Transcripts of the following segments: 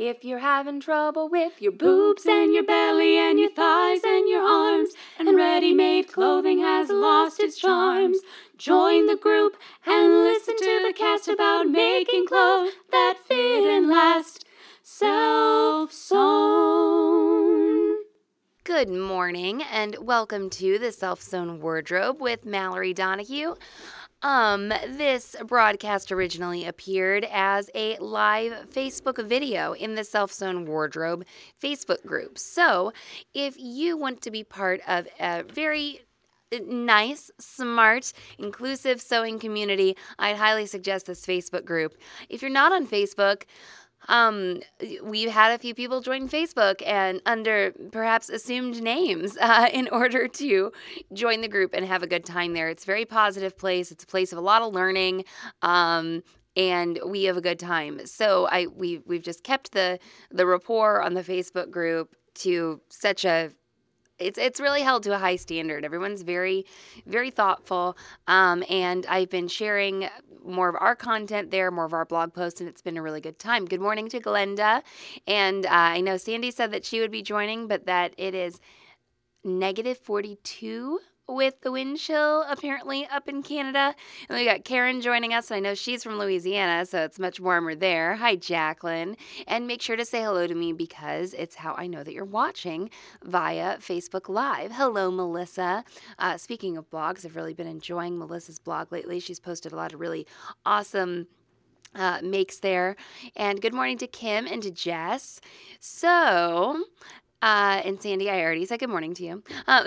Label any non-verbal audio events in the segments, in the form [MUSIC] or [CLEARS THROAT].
If you're having trouble with your boobs and your belly and your thighs and your arms, and ready made clothing has lost its charms, join the group and listen to the cast about making clothes that fit and last. Self sewn. Good morning and welcome to the Self Sewn Wardrobe with Mallory Donahue. Um, this broadcast originally appeared as a live Facebook video in the Self Sewn Wardrobe Facebook group. So, if you want to be part of a very nice, smart, inclusive sewing community, I'd highly suggest this Facebook group. If you're not on Facebook, um, we've had a few people join Facebook and under perhaps assumed names [LAUGHS] uh, in order to join the group and have a good time there. It's a very positive place. It's a place of a lot of learning. Um, and we have a good time. So I we we've just kept the the rapport on the Facebook group to such a it's it's really held to a high standard. Everyone's very very thoughtful, um, and I've been sharing more of our content there, more of our blog posts, and it's been a really good time. Good morning to Glenda, and uh, I know Sandy said that she would be joining, but that it is negative forty two with the wind chill apparently up in Canada. And we got Karen joining us. I know she's from Louisiana, so it's much warmer there. Hi, Jacqueline. And make sure to say hello to me because it's how I know that you're watching via Facebook Live. Hello, Melissa. Uh, speaking of blogs, I've really been enjoying Melissa's blog lately. She's posted a lot of really awesome. Uh, makes there. And good morning to Kim and to Jess. So, uh, and Sandy, I already said good morning to you. Um,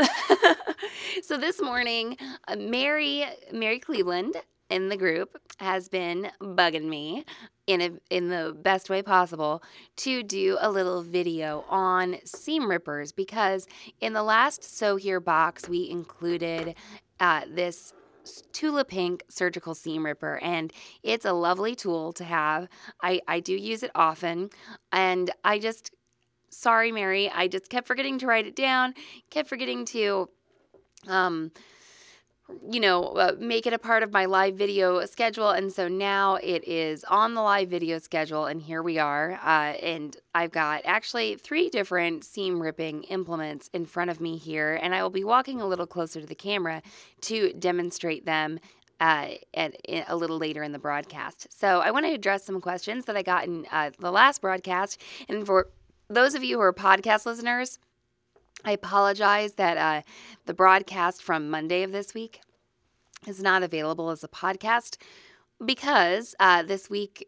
[LAUGHS] so this morning, uh, Mary, Mary Cleveland in the group has been bugging me in a, in the best way possible to do a little video on seam rippers because in the last Sew Here box we included uh, this Tula Pink surgical seam ripper, and it's a lovely tool to have. I, I do use it often, and I just sorry, Mary. I just kept forgetting to write it down, kept forgetting to, um, you know, uh, make it a part of my live video schedule. And so now it is on the live video schedule, and here we are. Uh, and I've got actually three different seam ripping implements in front of me here, and I will be walking a little closer to the camera to demonstrate them uh, at, a little later in the broadcast. So I want to address some questions that I got in uh, the last broadcast, and for those of you who are podcast listeners, I apologize that uh, the broadcast from Monday of this week is not available as a podcast because uh, this week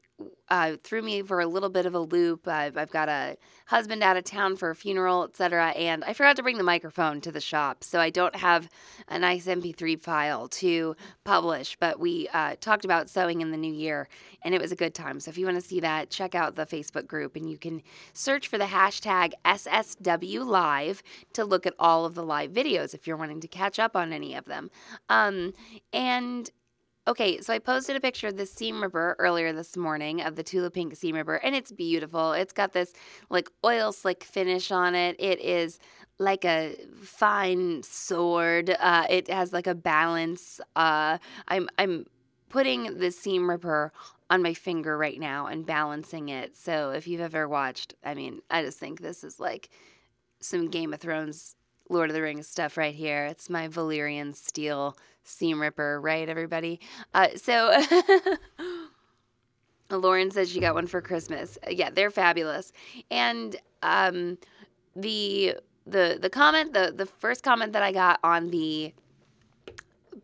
uh, threw me for a little bit of a loop. I've, I've got a husband out of town for a funeral, etc., and I forgot to bring the microphone to the shop, so I don't have a nice MP3 file to publish. But we uh, talked about sewing in the new year, and it was a good time. So if you want to see that, check out the Facebook group, and you can search for the hashtag SSW Live to look at all of the live videos if you're wanting to catch up on any of them. Um, and Okay, so I posted a picture of the seam ripper earlier this morning of the Tula Pink seam ripper, and it's beautiful. It's got this like oil slick finish on it. It is like a fine sword. Uh, it has like a balance. Uh, I'm I'm putting the seam ripper on my finger right now and balancing it. So if you've ever watched, I mean, I just think this is like some Game of Thrones, Lord of the Rings stuff right here. It's my Valyrian steel seam ripper, right, everybody? Uh, so. [LAUGHS] Lauren says she got one for Christmas. Yeah, they're fabulous. And um, the the the comment, the the first comment that I got on the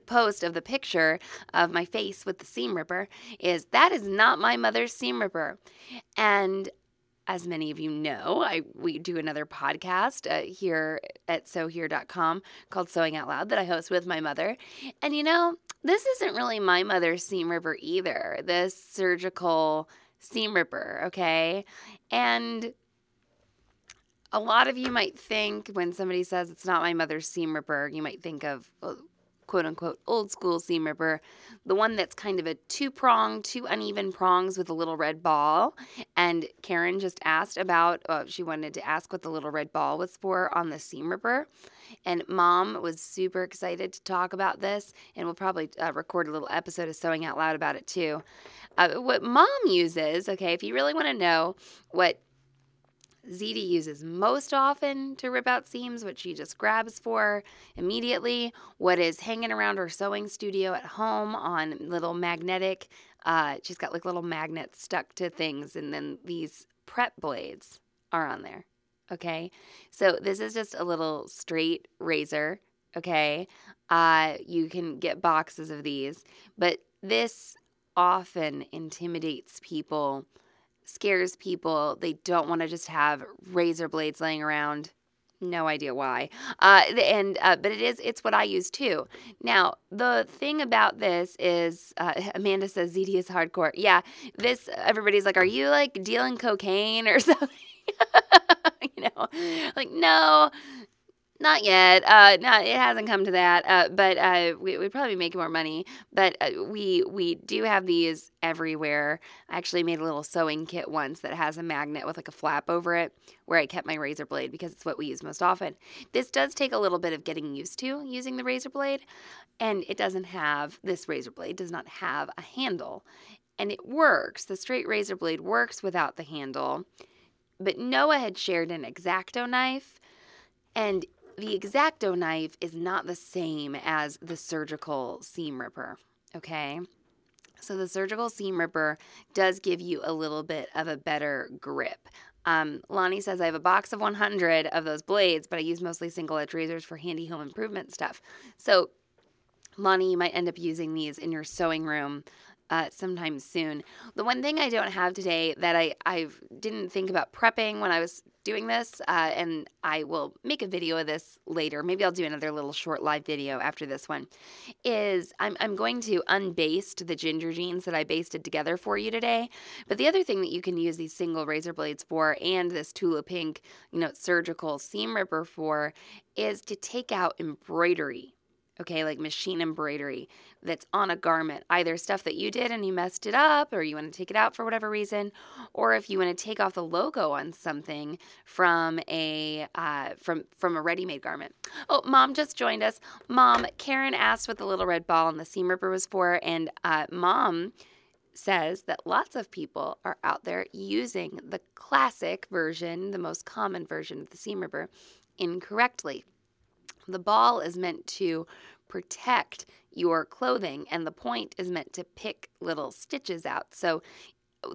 post of the picture of my face with the seam ripper is that is not my mother's seam ripper. And as many of you know, I we do another podcast uh, here at sewhere.com called Sewing Out Loud that I host with my mother. And you know, this isn't really my mother's seam ripper either. This surgical seam ripper, okay? And a lot of you might think when somebody says it's not my mother's seam ripper, you might think of quote unquote old school seam ripper, the one that's kind of a two prong, two uneven prongs with a little red ball. And Karen just asked about, uh, she wanted to ask what the little red ball was for on the seam ripper. And mom was super excited to talk about this, and we'll probably uh, record a little episode of Sewing Out Loud about it too. Uh, what mom uses, okay, if you really want to know what ZD uses most often to rip out seams, which she just grabs for immediately. What is hanging around her sewing studio at home on little magnetic, uh, she's got like little magnets stuck to things, and then these prep blades are on there. Okay, so this is just a little straight razor. Okay, uh, you can get boxes of these, but this often intimidates people scares people. They don't want to just have razor blades laying around. No idea why. Uh, and uh, but it is it's what I use too. Now the thing about this is uh, [LAUGHS] Amanda says ZD is hardcore. Yeah, this everybody's like, are you like dealing cocaine or [LAUGHS] something? [LAUGHS] you know, like no, not yet. Uh, not it hasn't come to that. Uh, but uh, we would probably make more money. But uh, we we do have these everywhere. I actually made a little sewing kit once that has a magnet with like a flap over it, where I kept my razor blade because it's what we use most often. This does take a little bit of getting used to using the razor blade, and it doesn't have this razor blade does not have a handle, and it works. The straight razor blade works without the handle. But Noah had shared an X-Acto knife, and the X-Acto knife is not the same as the surgical seam ripper, okay? So the surgical seam ripper does give you a little bit of a better grip. Um, Lonnie says I have a box of 100 of those blades, but I use mostly single edge razors for handy home improvement stuff. So, Lonnie, you might end up using these in your sewing room uh, sometime soon. The one thing I don't have today that I I didn't think about prepping when I was doing this, uh, and I will make a video of this later. Maybe I'll do another little short live video after this one. Is I'm I'm going to unbaste the ginger jeans that I basted together for you today. But the other thing that you can use these single razor blades for, and this Tula Pink, you know, surgical seam ripper for, is to take out embroidery okay, like machine embroidery that's on a garment, either stuff that you did and you messed it up or you want to take it out for whatever reason, or if you want to take off the logo on something from a uh, from from a ready-made garment. Oh, mom just joined us. Mom, Karen asked what the little red ball and the seam ripper was for, and uh, mom says that lots of people are out there using the classic version, the most common version of the seam ripper, incorrectly. The ball is meant to protect your clothing, and the point is meant to pick little stitches out. So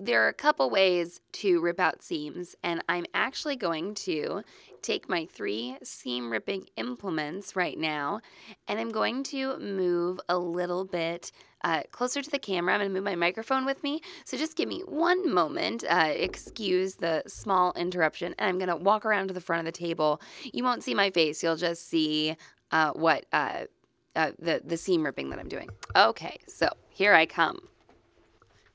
there are a couple ways to rip out seams, and I'm actually going to take my three seam ripping implements right now, and I'm going to move a little bit uh, closer to the camera. I'm going to move my microphone with me. So just give me one moment. Uh, excuse the small interruption, and I'm going to walk around to the front of the table. You won't see my face, you'll just see uh, what uh, uh, the, the seam ripping that I'm doing. Okay, so here I come.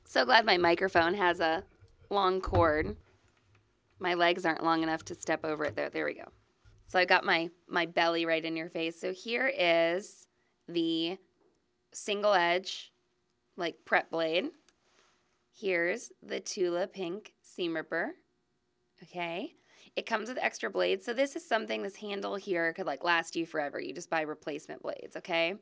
So glad my microphone has a long cord. My legs aren't long enough to step over it there. There we go. So I got my my belly right in your face. So here is the single edge like prep blade. Here's the Tula Pink seam ripper. Okay. It comes with extra blades. So this is something this handle here could like last you forever. You just buy replacement blades, okay?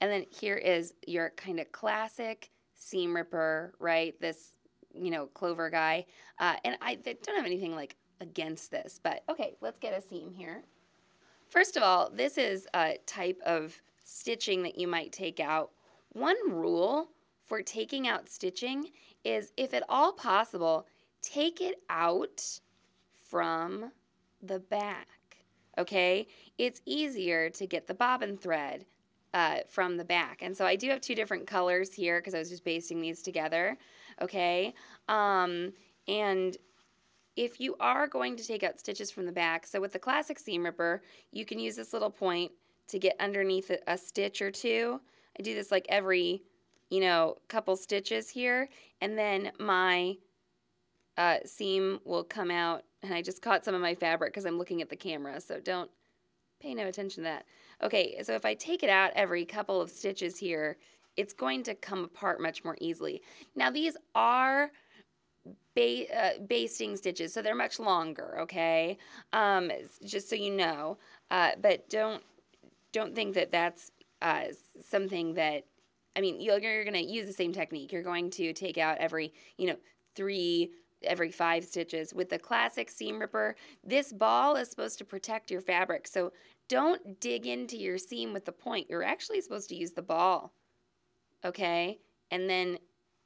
And then here is your kind of classic seam ripper, right? This, you know, clover guy. Uh, and I don't have anything like against this, but okay, let's get a seam here. First of all, this is a type of stitching that you might take out. One rule for taking out stitching is if at all possible, take it out from the back. Okay, it's easier to get the bobbin thread uh, from the back. And so I do have two different colors here because I was just basting these together. Okay. Um, and if you are going to take out stitches from the back, so with the classic seam ripper, you can use this little point to get underneath a, a stitch or two. I do this like every, you know, couple stitches here. And then my uh, seam will come out. And I just caught some of my fabric because I'm looking at the camera. So don't pay no attention to that. Okay, so if I take it out every couple of stitches here, it's going to come apart much more easily. Now these are ba- uh, basting stitches, so they're much longer, okay? Um, just so you know, uh, but don't don't think that that's uh, something that I mean you're, you're going to use the same technique. You're going to take out every you know three every five stitches. With the classic seam ripper, this ball is supposed to protect your fabric. So don't dig into your seam with the point. You're actually supposed to use the ball, okay? And then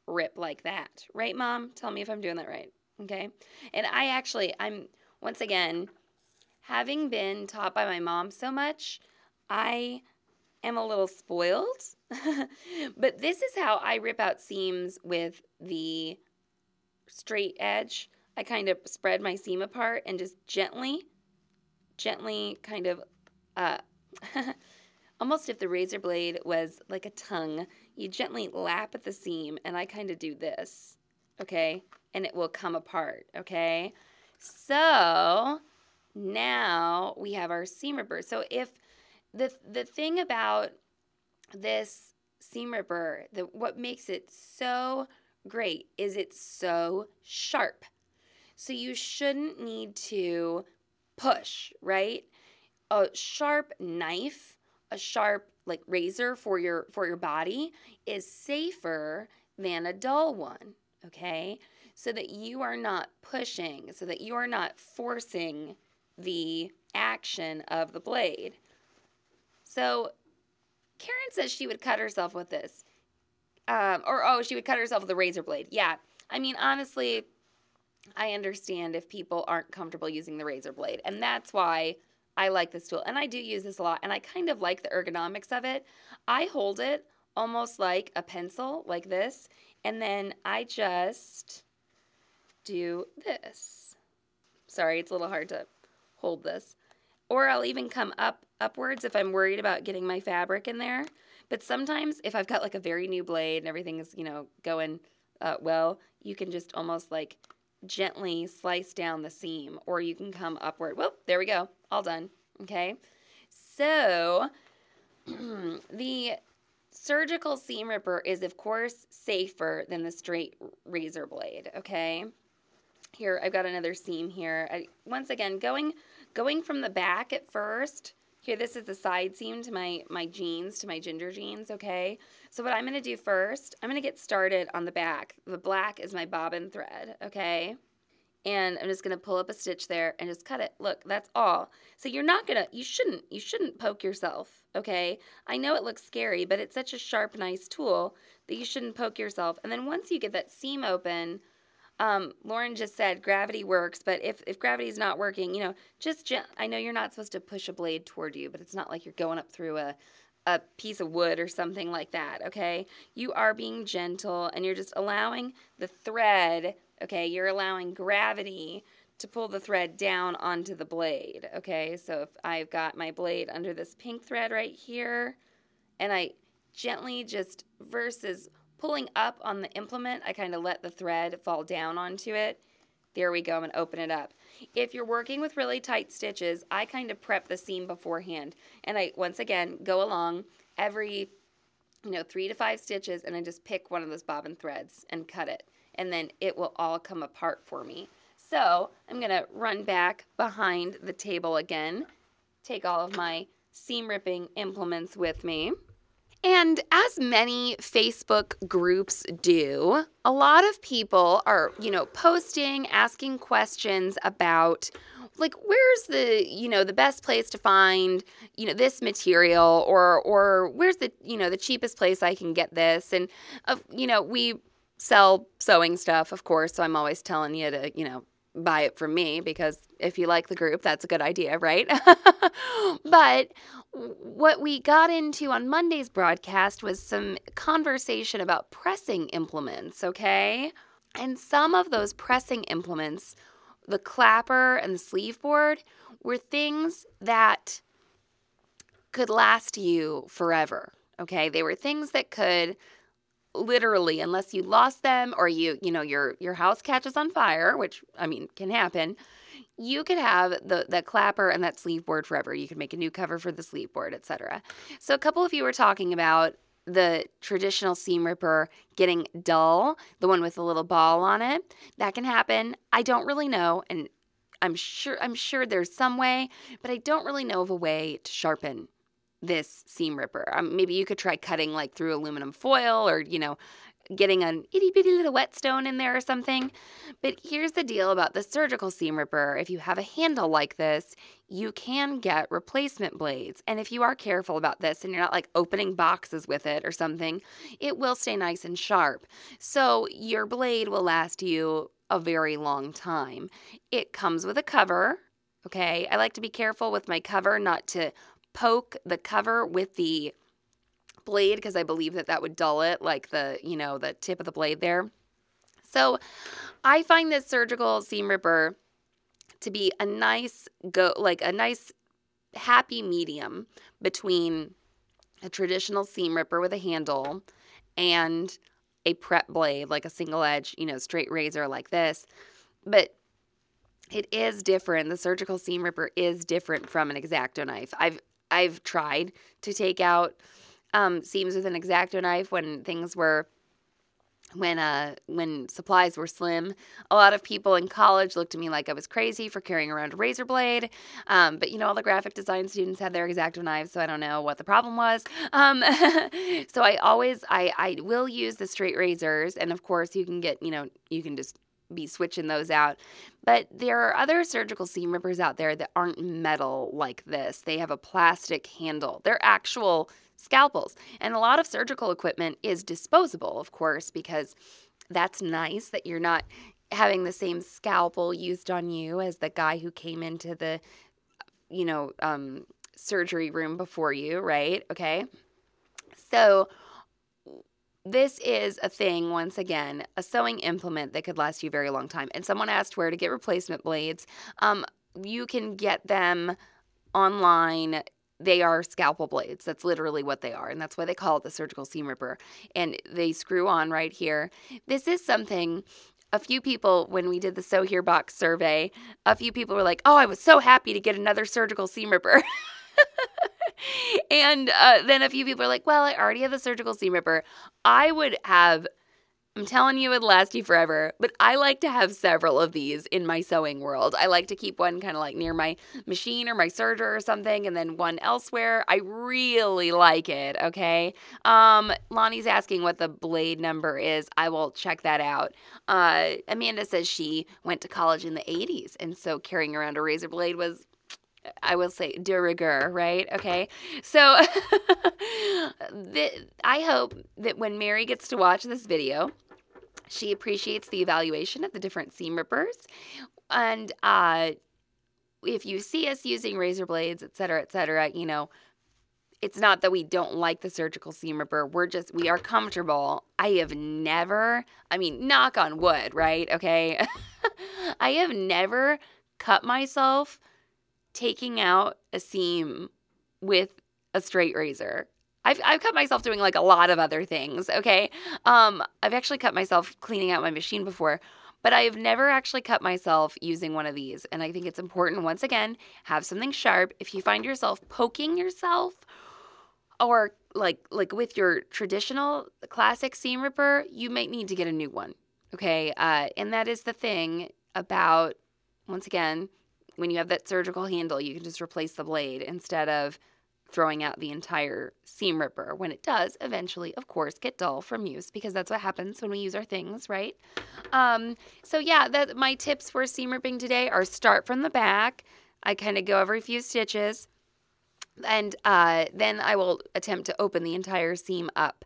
rip like that. Right, Mom? Tell me if I'm doing that right, okay? And I actually, I'm, once again, having been taught by my mom so much, I am a little spoiled. [LAUGHS] but this is how I rip out seams with the straight edge. I kind of spread my seam apart and just gently, gently kind of, uh, [LAUGHS] almost if the razor blade was like a tongue, you gently lap at the seam and I kind of do this, okay? And it will come apart, okay? So now we have our seam ripper. So if the the thing about this seam ripper, the what makes it so great is it's so sharp. So you shouldn't need to push, right? A sharp knife, a sharp like razor for your for your body is safer than a dull one, okay? So that you are not pushing, so that you are not forcing the action of the blade. So Karen says she would cut herself with this. Um, or, oh, she would cut herself with a razor blade. Yeah. I mean, honestly, I understand if people aren't comfortable using the razor blade. And that's why I like this tool. And I do use this a lot. And I kind of like the ergonomics of it. I hold it almost like a pencil, like this. And then I just do this. Sorry, it's a little hard to hold this. Or I'll even come up upwards if I'm worried about getting my fabric in there. But sometimes if I've got like a very new blade and everything is, you know, going uh, well, you can just almost like gently slice down the seam or you can come upward. Well, there we go. All done. Okay. So [CLEARS THROAT] the surgical seam ripper is of course safer than the straight razor blade. Okay. Here, I've got another seam here. I, once again, going going from the back at first. Here, this is the side seam to my, my jeans, to my ginger jeans, okay? So what I'm going to do first, I'm going to get started on the back. The black is my bobbin thread, okay? And I'm just going to pull up a stitch there and just cut it. Look, that's all. So you're not going to, you shouldn't, you shouldn't poke yourself, okay? I know it looks scary, but it's such a sharp, nice tool that you shouldn't poke yourself. And then once you get that seam open, um, Lauren just said gravity works, but if, if gravity is not working, you know, just, I know you're not supposed to push a blade toward you, but it's not like you're going up through a, a piece of wood or something like that, okay? You are being gentle and you're just allowing the thread, okay? You're allowing gravity to pull the thread down onto the blade, okay? So if I've got my blade under this pink thread right here, and I gently just versus pulling up on the implement, I kind of let the thread fall down onto it. There we go, and open it up. If you're working with really tight stitches, I kind of prep the seam beforehand. And I, once again, go along every, you know, three to five stitches, and I just pick one of those bobbin threads and cut it. And then it will all come apart for me. So I'm to run back behind the table again, take all of my seam ripping implements with me. And as many Facebook groups do, a lot of people are, you know, posting, asking questions about like where's the, you know, the best place to find, you know, this material or or where's the, you know, the cheapest place I can get this and uh, you know, we sell sewing stuff, of course, so I'm always telling you to, you know, buy it from me because if you like the group, that's a good idea, right? [LAUGHS] but what we got into on Monday's broadcast was some conversation about pressing implements, okay? And some of those pressing implements, the clapper and the sleeve board, were things that could last you forever, okay? They were things that could literally unless you lost them or you you know your your house catches on fire which i mean can happen you could have the the clapper and that sleeve board forever. You could make a new cover for the sleeve board etc so a couple of you were talking about the traditional seam ripper getting dull the one with the little ball on it. That can happen. I don't really know and i'm sure i'm sure there's some way but i don't really know of a way to sharpen this seam ripper. Um, maybe you could try cutting like through aluminum foil or, you know, getting an itty bitty little whetstone in there or something. But here's the deal about the surgical seam ripper. If you have a handle like this, you can get replacement blades. And if you are careful about this and you're not like opening boxes with it or something, it will stay nice and sharp. So your blade will last you a very long time. It comes with a cover. Okay. I like to be careful with my cover not to poke the cover with the blade because I believe that that would dull it, like the, you know, the tip of the blade there. So I find this surgical seam ripper to be a nice go like a nice happy medium between a traditional seam ripper with a handle and a prep blade like a single edge, you know, straight razor like this. But it is different. The surgical seam ripper is different from an X-Acto knife. I've I've tried to take out um, seams with an X-Acto knife when things were when uh when supplies were slim a lot of people in college looked at me like i was crazy for carrying around a razor blade um, but you know all the graphic design students had their X-Acto knives so i don't know what the problem was um, [LAUGHS] so i always i i will use the straight razors and of course you can get you know you can just be switching those out. But there are other surgical seam rippers out there that aren't metal like this. They have a plastic handle. They're actual scalpels. And a lot of surgical equipment is disposable, of course, because that's nice that you're not having the same scalpel used on you as the guy who came into the you know um, surgery room before you, right? Okay. So this is a thing, once again, a sewing implement that could last you a very long time. And someone asked where to get replacement blades. Um, you can get them online. They are scalpel blades. That's literally what they are. And that's why they call it the surgical seam ripper. And they screw on right here. This is something a few people, when we did the Sew Here box survey, a few people were like, oh, I was so happy to get another surgical seam ripper. [LAUGHS] and uh, then a few people are like, well, I already have a surgical seam ripper. I would have, I'm telling you, it would last you forever, but I like to have several of these in my sewing world. I like to keep one kind of like near my machine or my serger or something, and then one elsewhere. I really like it, okay? Um, Lonnie's asking what the blade number is. I will check that out. Uh, Amanda says she went to college in the 80s, and so carrying around a razor blade was I will say de rigueur, right? Okay. So [LAUGHS] the, I hope that when Mary gets to watch this video, she appreciates the evaluation of the different seam rippers. And uh, if you see us using razor blades, et cetera, et cetera, you know, it's not that we don't like the surgical seam ripper. We're just, we are comfortable. I have never, I mean, knock on wood, right? Okay. [LAUGHS] I have never cut myself taking out a seam with a straight razor. I've, I've cut myself doing like a lot of other things, okay? Um, I've actually cut myself cleaning out my machine before, but I have never actually cut myself using one of these. And I think it's important, once again, have something sharp. If you find yourself poking yourself or like like with your traditional classic seam ripper, you might need to get a new one, okay? Uh, and that is the thing about, once again, when you have that surgical handle, you can just replace the blade instead of throwing out the entire seam ripper when it does eventually, of course, get dull from use because that's what happens when we use our things, right? Um, so yeah, that my tips for seam ripping today are start from the back. I kind of go every few stitches, and uh, then I will attempt to open the entire seam up.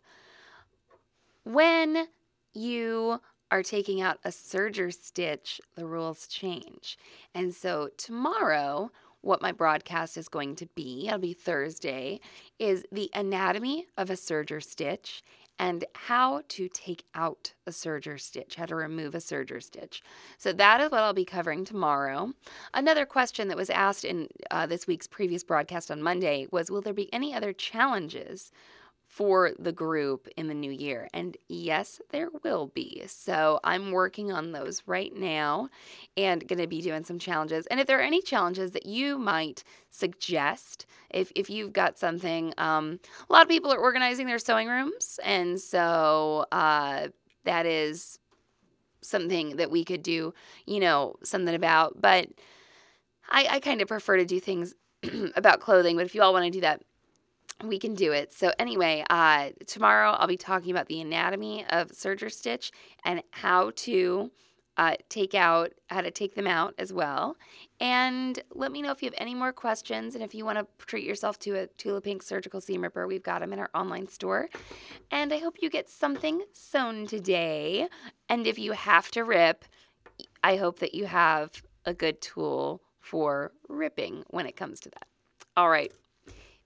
When you are taking out a serger stitch, the rules change. And so tomorrow, what my broadcast is going to be, it'll be Thursday, is the anatomy of a serger stitch and how to take out a serger stitch, how to remove a serger stitch. So that is what I'll be covering tomorrow. Another question that was asked in uh, this week's previous broadcast on Monday was Will there be any other challenges for the group in the new year. And yes, there will be. So I'm working on those right now and going to be doing some challenges. And if there are any challenges that you might suggest, if, if you've got something, um, a lot of people are organizing their sewing rooms. And so uh, that is something that we could do, you know, something about. But I, I kind of prefer to do things [CLEARS THROAT] about clothing. But if you all want to do that, we can do it. So anyway, uh, tomorrow I'll be talking about the anatomy of serger stitch and how to uh, take out how to take them out as well. And let me know if you have any more questions and if you want to treat yourself to a Tula Pink surgical seam ripper. We've got them in our online store. And I hope you get something sewn today. And if you have to rip, I hope that you have a good tool for ripping when it comes to that. All right.